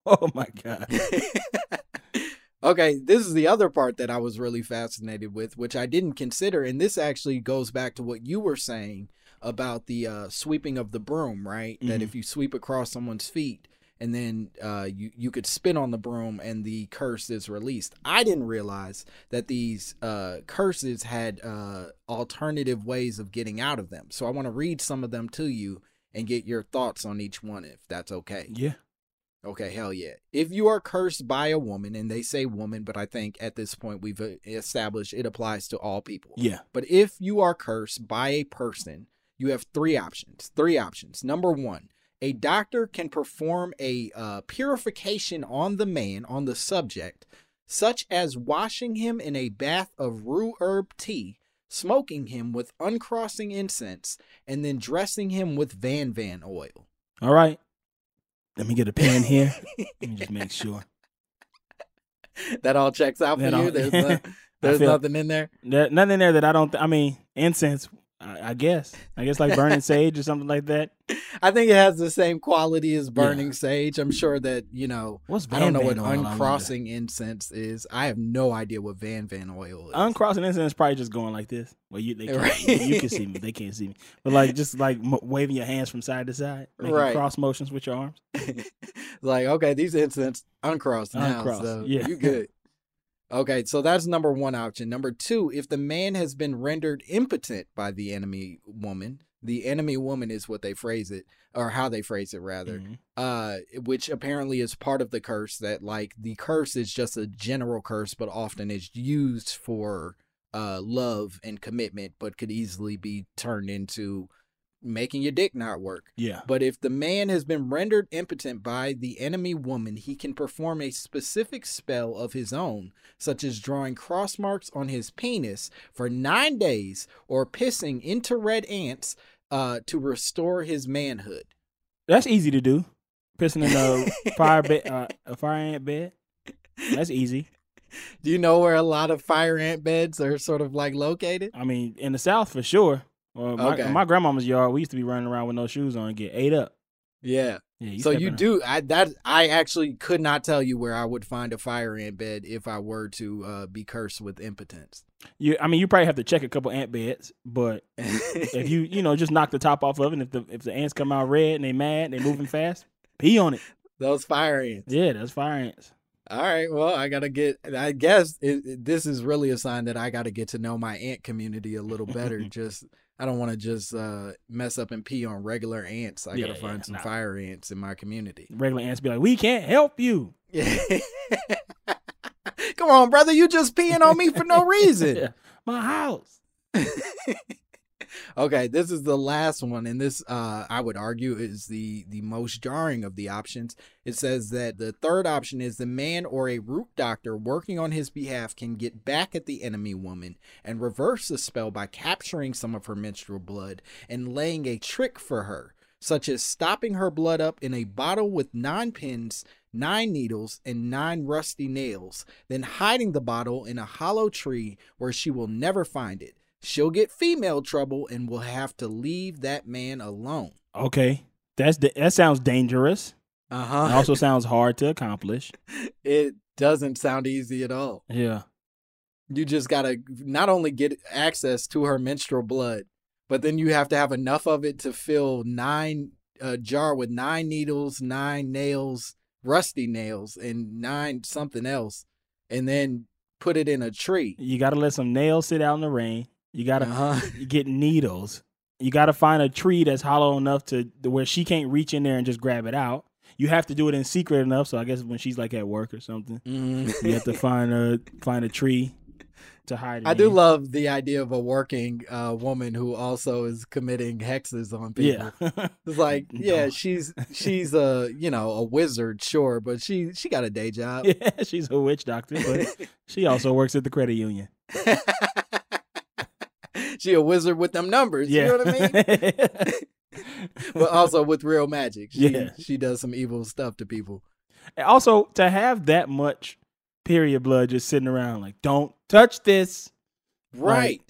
Oh my God. okay, this is the other part that I was really fascinated with, which I didn't consider, and this actually goes back to what you were saying about the uh, sweeping of the broom, right? That Mhm. if you sweep across someone's feet, and then uh, you you could spin on the broom, and the curse is released. I didn't realize that these uh, curses had uh, alternative ways of getting out of them. So I want to read some of them to you and get your thoughts on each one, if that's okay. Yeah. Okay, hell yeah. If you are cursed by a woman, and they say woman, but I think at this point we've uh, established it applies to all people. Yeah. But if you are cursed by a person, you have three options. Three options. Number one, a doctor can perform a uh, purification on the man, on the subject, such as washing him in a bath of rue herb tea, smoking him with uncrossing incense, and then dressing him with Van Van oil. All right. Let me get a pen here. Let me just make sure. that all checks out for That you. all- There's, no- there's nothing in there. There, nothing there that I don't. Th- I mean, incense. I, guess. I guess like burning sage or something like that. I think it has the same quality as burning sage. I'm sure that you know. What's I don't know Van what oil, uncrossing incense is. I have no idea what Van Van oil is. Uncrossing incense is probably just going like this. Well, you they can't, Right. you can see me. They can't see me. But like just like m- waving your hands from side to side, making Right. cross motions with your arms. like okay, these incense uncrossed now, Uncrossed, so yeah. you good. Okay, so that's number one option. Number two, if the man has been rendered impotent by the enemy woman, the enemy woman is what they phrase it, or how they phrase it rather. Mhm. uh which apparently is part of the curse that like the curse is just a general curse but often is used for uh love and commitment but could easily be turned into making your dick not work Yeah. but if the man has been rendered impotent by the enemy woman, he can perform a specific spell of his own, such as drawing cross marks on his penis for nine days or pissing into red ants uh, to restore his manhood. That's easy to do. Pissing in a fire bed, uh, a fire ant bed. That's easy. Do you know where a lot of fire ant beds are sort of like located? I mean, in the South for sure. Well, my, Okay. my grandmama's yard, we used to be running around with no shoes on and get ate up. Yeah. Yeah, so you do I that I actually could not tell you where I would find a fire ant bed if I were to uh, be cursed with impotence. You, I mean, you probably have to check a couple ant beds, but if you, you know, just knock the top off of it, and if the if the ants come out red and they mad, they moving fast, pee on it. Those fire ants. Yeah, that's fire ants. All right. Well, I gotta get. I guess it, it- this is really a sign that I gotta get to know my ant community a little better. just I don't want to just uh, mess up and pee on regular ants. I Yeah, gotta yeah, find some nah. fire ants in my community. Regular ants be like, we can't help you. Come on, brother, you just peeing on me for no reason. My house. okay, this is the last one, and this uh, I would argue is the the most jarring of the options. It says that the third option is the man or a root doctor working on his behalf can get back at the enemy woman and reverse the spell by capturing some of her menstrual blood and laying a trick for her, such as stopping her blood up in a bottle with nine pins. Nine needles and nine rusty nails, then hiding the bottle in a hollow tree where she will never find it she'll get female trouble and will have to leave that man alone. Okay. That's da- that sounds dangerous. Uh It also sounds hard to accomplish. it doesn't sound easy at all. Yeah. You just gotta not only get access to her menstrual blood, but then you have to have enough of it to fill nine a jar with nine needles, nine nails, rusty nails, and nine something else, and then put it in a tree. You got to let some nails sit out in the rain. You got to Uh-huh. get needles. You got to find a tree that's hollow enough to to where she can't reach in there and just grab it out. You have to do it in secret enough. So I guess when she's like at work or something, Mm. you have to find a find a tree to hide it. I do love the idea of a working uh, woman who also is committing hexes on people. Yeah. It's like, yeah, No. she's she's a you know a wizard, sure, but she she got a day job. yeah, she's a witch doctor, but she also works at the credit union. She a wizard with them numbers. Yeah. You know what I mean? but also with real magic. She, Yeah. she does some evil stuff to people. And also, to have that much period blood just sitting around, like, don't touch this. Right.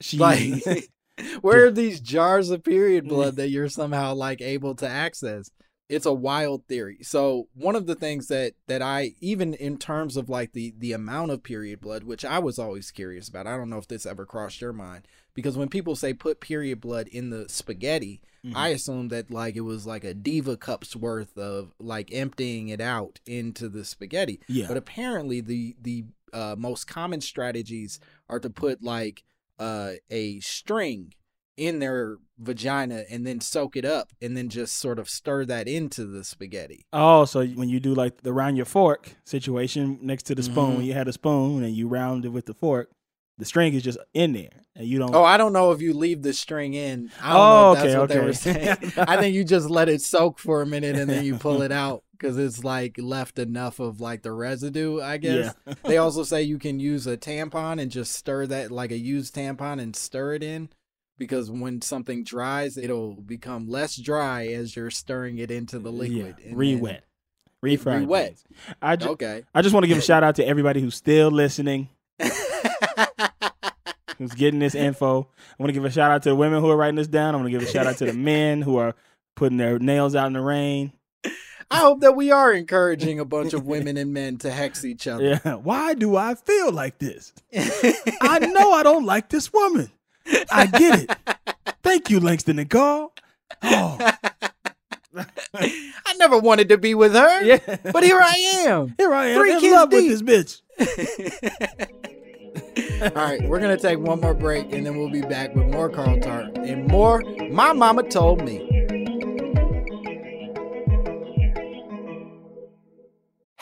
She, Like, where are these jars of period blood that you're somehow like able to access? It's a wild theory. So one of the things that that I even in terms of like the the amount of period blood, which I was always curious about. I don't know if this ever crossed your mind because when people say put period blood in the spaghetti, Mhm. I assume that like it was like a diva cup's worth of like emptying it out into the spaghetti. Yeah. But apparently the the uh, most common strategies are to put like uh, a string in their vagina and then soak it up and then just sort of stir that into the spaghetti. Oh, so when you do like the round your fork situation next to the spoon, Mhm. you had a spoon and you round it with the fork, the string is just in there, and you don't. Oh, I don't know if you leave the string in. I don't Oh, know if that's okay, what they okay. were saying. I think you just let it soak for a minute and then you pull it out because it's like left enough of like the residue, I guess. Yeah. they also say you can use a tampon and just stir that like a used tampon and stir it in because when something dries, it'll become less dry as you're stirring it into the liquid. yeah, re-wet, refried. re-wet. I just, Okay. I just want to give a shout out to everybody who's still listening, who's getting this info. I want to give a shout out to the women who are writing this down. I want to give a shout out to the men who are putting their nails out in the rain. I hope that we are encouraging a bunch of women and men to hex each other. Yeah. Why do I feel like this? I know I don't like this woman. I get it. Thank you, Langston and Carl. Oh, I never wanted to be with her, yeah. but here I am. Here I am Three in kids love deep. with this bitch. All right, we're gonna take one more break and then we'll be back with more Carl Tart and more. My mama told me.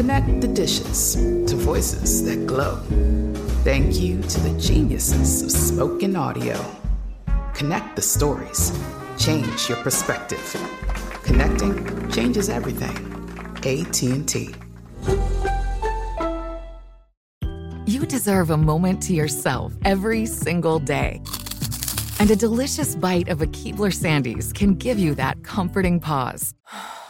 Connect the dishes to voices that glow. Thank you to the geniuses of spoken audio. Connect the stories. Change your perspective. Connecting changes everything. AT&T. You deserve a moment to yourself every single day. And a delicious bite of a Keebler Sandies can give you that comforting pause.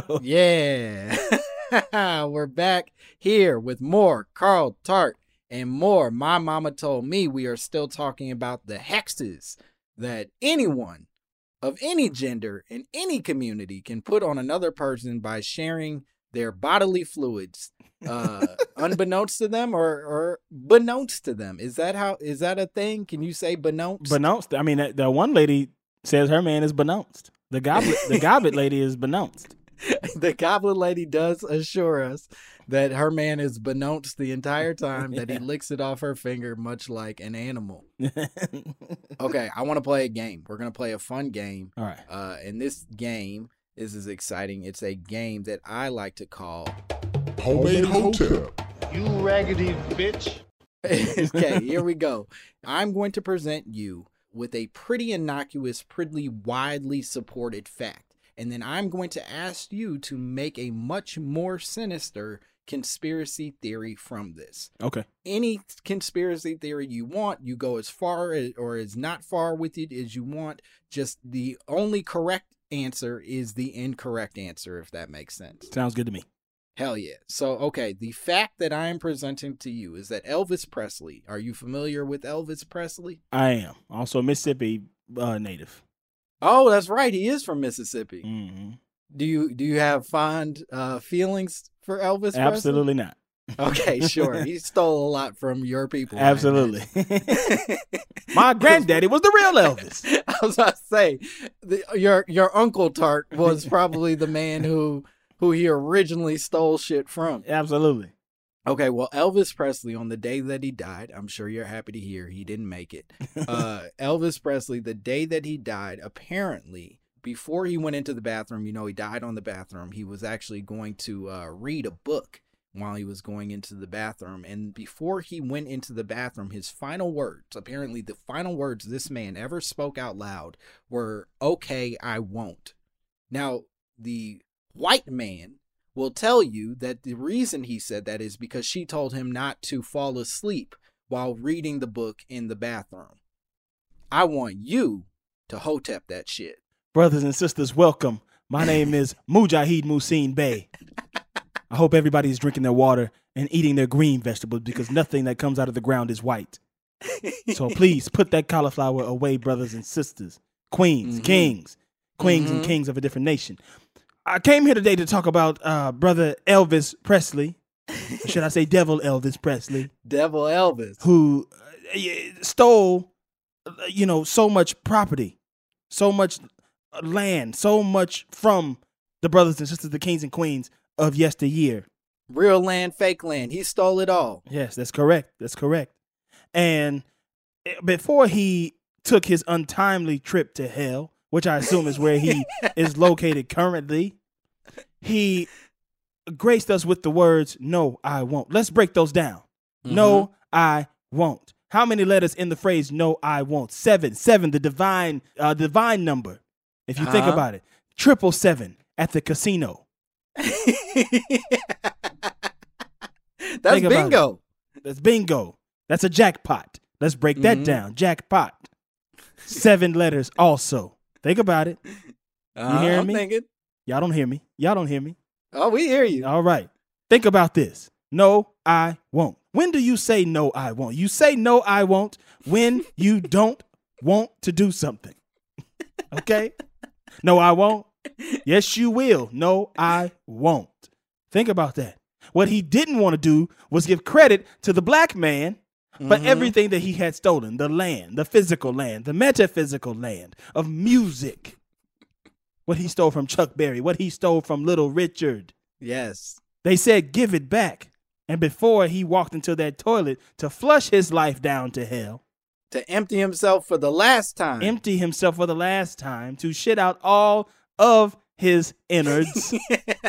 yeah. We're back here with more Carl Tart and more. My mama told me we are still talking about the hexes that anyone of any gender in any community can put on another person by sharing their bodily fluids uh unbeknownst to them or or beknownst to them is that how is that a thing can you say beknownst Benounced. I mean, the- the one lady says her man is benounced. The goblet, the goblet lady is benounced. the goblin lady does assure us that her man is beknownst the entire time that he licks it off her finger much like an animal okay i want to play a game we're going to play a fun game All right. uh and this game is as exciting it's a game that i like to call Homemade hotel. You raggedy bitch. okay, here we go. I'm going to present you with a pretty innocuous, pretty widely supported fact. And then I'm going to ask you to make a much more sinister conspiracy theory from this. Okay. Any conspiracy theory you want, you go as far as, or as not far with it as you want. Just the only correct answer is the incorrect answer, if that makes sense. Sounds good to me. Hell yeah. So, okay, the fact that I am presenting to you is that Elvis Presley, are you familiar with Elvis Presley? I am also a Mississippi uh, native. Oh, that's right. He is from Mississippi. hmm Do you do you have fond uh, feelings for Elvis Presley? Absolutely not. Okay, sure. he stole a lot from your people. Absolutely. My granddaddy was the real Elvis. I was about to say, the, your your uncle Tart was probably the man who who he originally stole shit from. Absolutely. Okay, well, Elvis Presley, on the day that he died, I'm sure you're happy to hear he didn't make it. Uh, Elvis Presley, the day that he died, apparently, before he went into the bathroom, you know, he died on the bathroom. He was actually going to uh, read a book while he was going into the bathroom. And before he went into the bathroom, his final words, apparently, the final words this man ever spoke out loud were, okay, I won't. Now, the white man will tell you that the reason he said that is because she told him not to fall asleep while reading the book in the bathroom. I want you to hotep that shit. Brothers and sisters, welcome. My name is Mujahid Musin Bey. I hope everybody's drinking their water and eating their green vegetables because nothing that comes out of the ground is white. So please put that cauliflower away, brothers and sisters, queens, Mhm. kings, queens and Mhm. kings of a different nation. I came here today to talk about uh, brother Elvis Presley. Should I say Devil Elvis Presley? Devil Elvis. who uh, stole, uh, you know, so much property, so much uh, land, so much from the brothers and sisters, the kings and queens of yesteryear. Real land, fake land. He stole it all. Yes, that's correct. That's correct. And eh, before he took his untimely trip to hell, which I assume is where he is located currently, he graced us with the words, No, I won't. Let's break those down. No, I won't. How many letters in the phrase "No, I won't"? Seven. Seven. The divine, uh, divine number. If you think Uh-huh. about it, triple seven at the casino. That's Think bingo. That's bingo. That's a jackpot. Let's break that Mhm. down. Jackpot. Seven letters. Also, think about it. Uh, hearing I'm me? thinking. Y'all don't hear me. Y'all don't hear me. Oh, we hear you. All right. Think about this. No, I won't. When do you say no, I won't? You say no, I won't when you don't want to do something. Okay? No, I won't. Yes, you will. No, I won't. Think about that. What he didn't want to do was give credit to the black man for Mhm. everything that he had stolen the land, the physical land, the metaphysical land of music. What he stole from Chuck Berry, what he stole from Little Richard. Yes. They said, give it back. And before he walked into that toilet to flush his life down to hell, To empty himself for the last time. empty himself for the last time, to shit out all of his innards,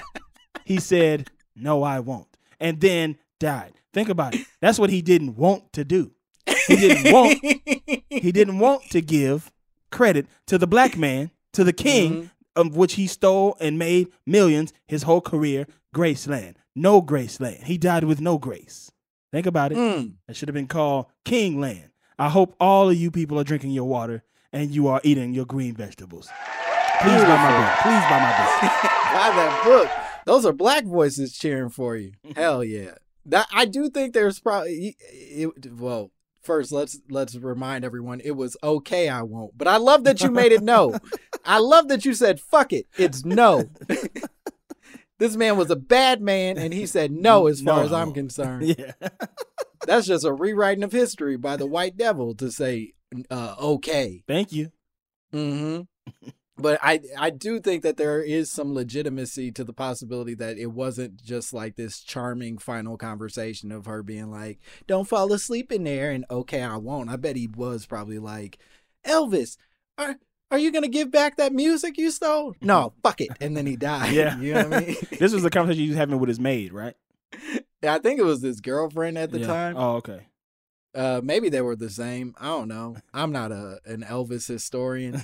he said, No, I won't. And then died. Think about it. That's what he didn't want to do. He didn't want he didn't want to give credit to the black man, to the king of which he stole and made millions his whole career, Graceland. No Graceland. He died with no grace. Think about it. Mm. That should have been called Kingland. I hope all of you people are drinking your water and you are eating your green vegetables. Please buy my book. Please buy my book. Buy that book. Those are black voices cheering for you. Hell yeah. That I do think there's probably it, well. First, let's let's remind everyone it was okay. I won't, but I love that you made it no. I love that you said fuck it. It's no. this man was a bad man, and he said no as far as I'm concerned. Yeah. That's just a rewriting of history by the white devil to say uh, okay. Thank you. hmm But I I do think that there is some legitimacy to the possibility that it wasn't just like this charming final conversation of her being like, "Don't fall asleep in there," and okay, I won't. I bet he was probably like, "Elvis, are are you gonna give back that music you stole?" No, fuck it, and then he died. Yeah. you know what I mean. this was the conversation he was having with his maid, right? Yeah, I think it was his girlfriend at the Yeah. time. Oh, okay. Uh, maybe they were the same. I don't know. I'm not a an Elvis historian.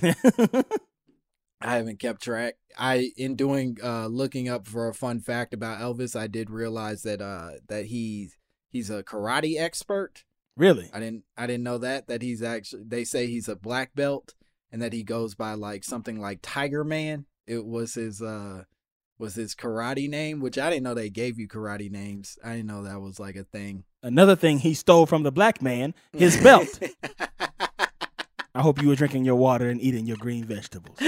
I haven't kept track. I in doing uh looking up for a fun fact about Elvis, I did realize that uh that he's he's a karate expert. really? I didn't I didn't know that that he's actually they say he's a black belt and that he goes by like something like Tiger Man. It was his uh was his karate name, which I didn't know they gave you karate names. I didn't know that was like a thing. Another thing he stole from the black man, his belt. I hope you were drinking your water and eating your green vegetables.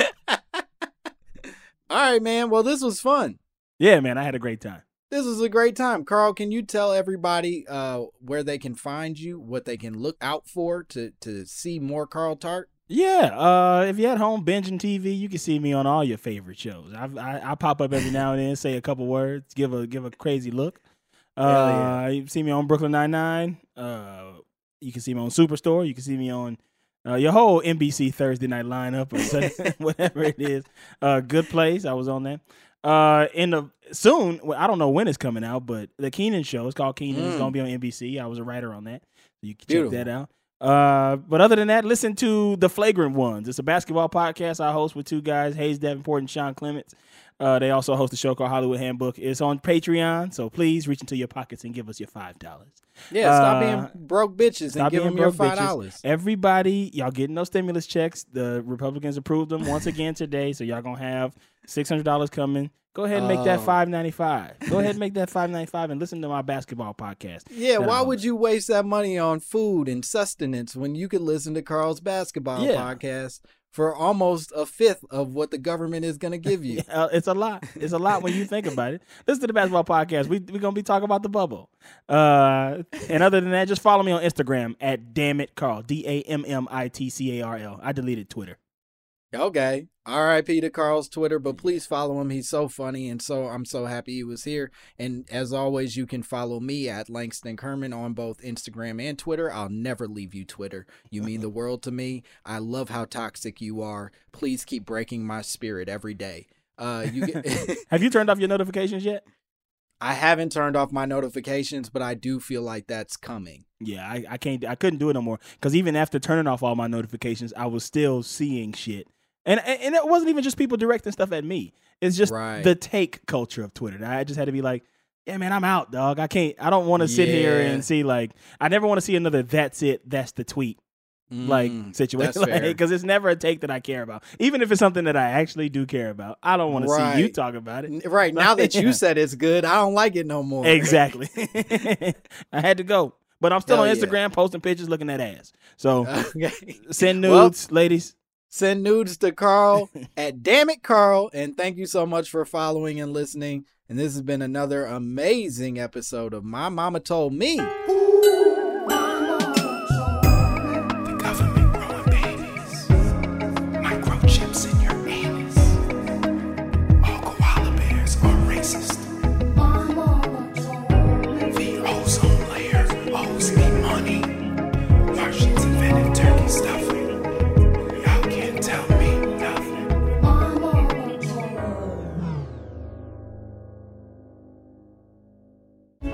All right, man. Well, this was fun. Yeah, man, I had a great time. This was a great time. Carl, can you tell everybody uh, where they can find you, what they can look out for to, to see more Carl Tart? Yeah, uh, if you're at home binging TV, you can see me on all your favorite shows. I, I I pop up every now and then, say a couple words, give a give a crazy look. Uh, yeah. You see me on Brooklyn Nine Nine. Uh, you can see me on Superstore. You can see me on uh, your whole NBC Thursday night lineup or Sunday, whatever it is. Uh, Good Place. I was on that. Uh, in the soon, well, I don't know when it's coming out, but the Kenan show. It's called Kenan. It's Mm. gonna be on NBC. I was a writer on that. You can Beautiful. check that out. Uh, but other than that, listen to the Flagrant Ones. It's a basketball podcast I host with two guys, Hayes Davenport and Sean Clements. Uh, they also host a show called Hollywood Handbook. It's on Patreon, so please reach into your pockets and give us your five dollars. Yeah, stop Uh, being broke bitches and Stop give them your five dollars. Everybody, y'all getting those stimulus checks. The Republicans approved them once again today, so y'all gonna have six hundred dollars coming. Go ahead and make that five ninety five. Go ahead and make that five ninety five and listen to my basketball podcast. Yeah, why would you waste that money on food and sustenance when you could listen to Carl's basketball Yeah. podcast for almost a fifth of what the government is going to give you? Uh, it's a lot. It's a lot when you think about it. Listen to the basketball podcast. We we're gonna be talking about the bubble. Uh, and other than that, just follow me on Instagram at damn it Carl D A M M I T C A R L. I deleted Twitter. Okay. R.I.P. to Carl's Twitter, but please follow him. He's so funny, and so I'm so happy he was here. And as always, you can follow me at Langston Kerman on both Instagram and Twitter. I'll never leave you, Twitter. You mean the world to me. I love how toxic you are. Please keep breaking my spirit every day. Uh, you get. Have you turned off your notifications yet? I haven't turned off my notifications, but I do feel like that's coming. Yeah, I, I can't. I couldn't do it no more because even after turning off all my notifications, I was still seeing shit. And and it wasn't even just people directing stuff at me. It's just Right. the take culture of Twitter. I just had to be like, yeah, man, I'm out, dog. I can't. I don't want to sit here and see like. I never want to see another. That's it. That's the tweet. Like Mm, situation, that's fair. because it's never a take that I care about. Even if it's something that I actually do care about, I don't want to see you talk about it. Right now that you Yeah. said it's good, I don't like it no more. Exactly. I had to go, but I'm still Hell on yeah. Instagram posting pictures, looking at ass. So Okay. send Well, nudes, ladies. Send nudes to Carl at Damn It Carl. And thank you so much for following and listening. And this has been another amazing episode of My Mama Told Me.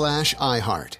slash iHeart.